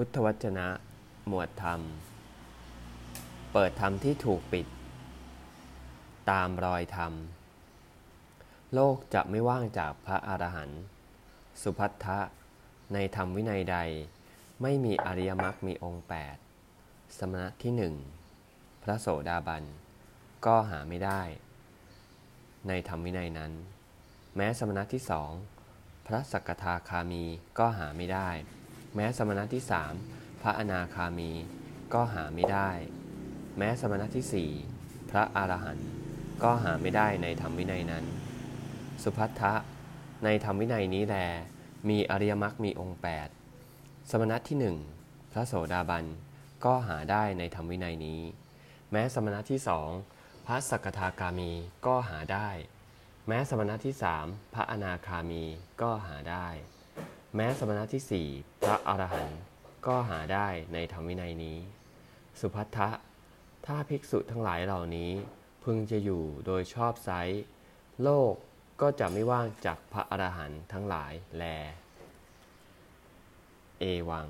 พุทธวจนะ หมวดธรรม เปิดธรรมที่ถูกปิด ตามรอยธรรม โลกจะไม่ว่างจากพระอรหันต์สุพัทธะ ในธรรมวินัยใด ไม่มีอริยมรรคมีองค์ 8 สมณะที่หนึ่งพระโสดาบัน ก็หาไม่ได้ ในธรรมวินัยนั้น แม้สมณะที่สองพระสักทาคามีก็หาไม่ได้ แม้สมณะที่สามพระอนาคามีก็หาไม่ได้ แม้สมณะที่สี่พระอรหันต์ก็หาไม่ได้ในธรรมวินัยนั้น สุพัทธะในธรรมวินัยนี้แล มีอริยมรรคมีองค์ 8 สมณะที่หนึ่งพระโสดาบันก็หาได้ในธรรมวินัยนี้ แม้สมณะที่สองพระสกทาคามีก็หาได้ แม้สมณะที่สามพระอนาคามีก็หาได้ แม้สมณะที่สี่พระอรหันต์ก็หาได้ในธรรมวินัยนี้ สุพัทธะถ้าภิกษุทั้งหลายเหล่านี้พึงจะอยู่โดยชอบไซโลกก็จะไม่ว่างจากพระอรหันต์ทั้งหลายแล เอวัง